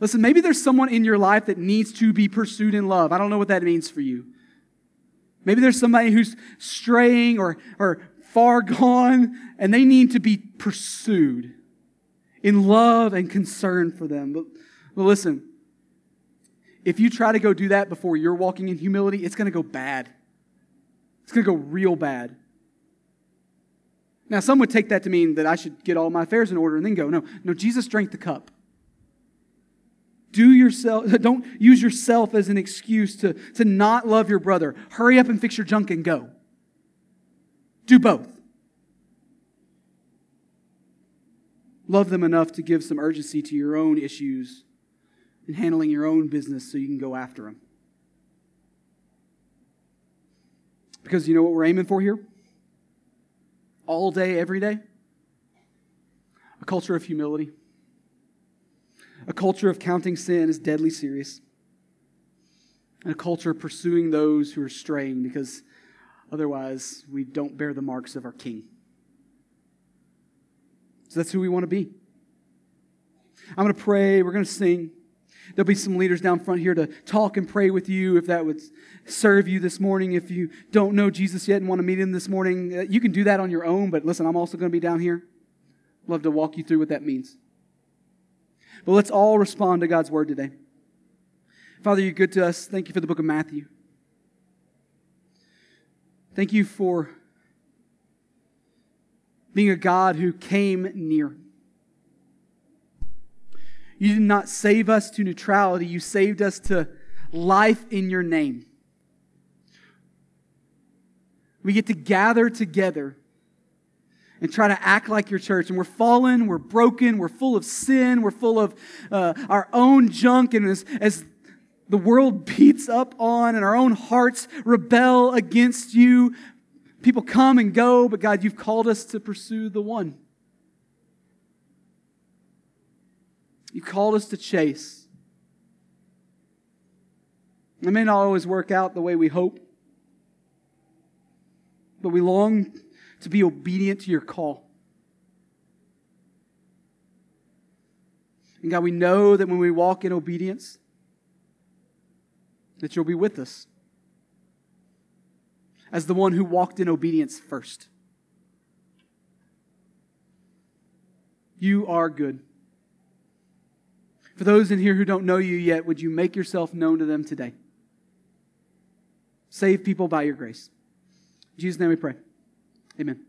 Listen, maybe there's someone in your life that needs to be pursued in love. I don't know what that means for you. Maybe there's somebody who's straying or, or far gone and they need to be pursued in love and concern for them. But, but listen, if you try to go do that before you're walking in humility, it's going to go bad. It's going to go real bad. Now, some would take that to mean that I should get all my affairs in order and then go. No, no, Jesus drank the cup. Do yourself, don't use yourself as an excuse to, to not love your brother. Hurry up and fix your junk and go. Do both. Love them enough to give some urgency to your own issues and handling your own business so you can go after them. Because you know what we're aiming for here? All day, every day? A culture of humility. A culture of counting sin as deadly serious. And a culture of pursuing those who are straying because otherwise we don't bear the marks of our King. So that's who we want to be. I'm going to pray. We're going to sing. There'll be some leaders down front here to talk and pray with you if that would serve you this morning. If you don't know Jesus yet and want to meet him this morning, uh, you can do that on your own. But listen, I'm also going to be down here. Love to walk you through what that means. But let's all respond to God's word today. Father, you're good to us. Thank you for the book of Matthew. Thank you for being a God who came near. You did not save us to neutrality, you saved us to life in your name. We get to gather together and try to act like your church. And we're fallen, we're broken, we're full of sin, we're full of uh, our own junk. And as, as the world beats up on and our own hearts rebel against you. People come and go, but God, you've called us to pursue the one. You called us to chase. It may not always work out the way we hope, but we long to be obedient to your call. And God, we know that when we walk in obedience, that you'll be with us as the one who walked in obedience first. You are good. For those in here who don't know you yet, would you make yourself known to them today? Save people by your grace. In Jesus' name we pray. Amen.